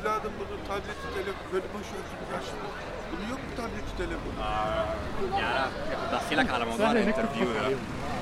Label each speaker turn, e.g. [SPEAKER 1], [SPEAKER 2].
[SPEAKER 1] Evladım bunu tableti telefon, böyle boş olsun Bunu yok mu tableti telefon? Ah, ya, ya, da sí la cara, vamos a dar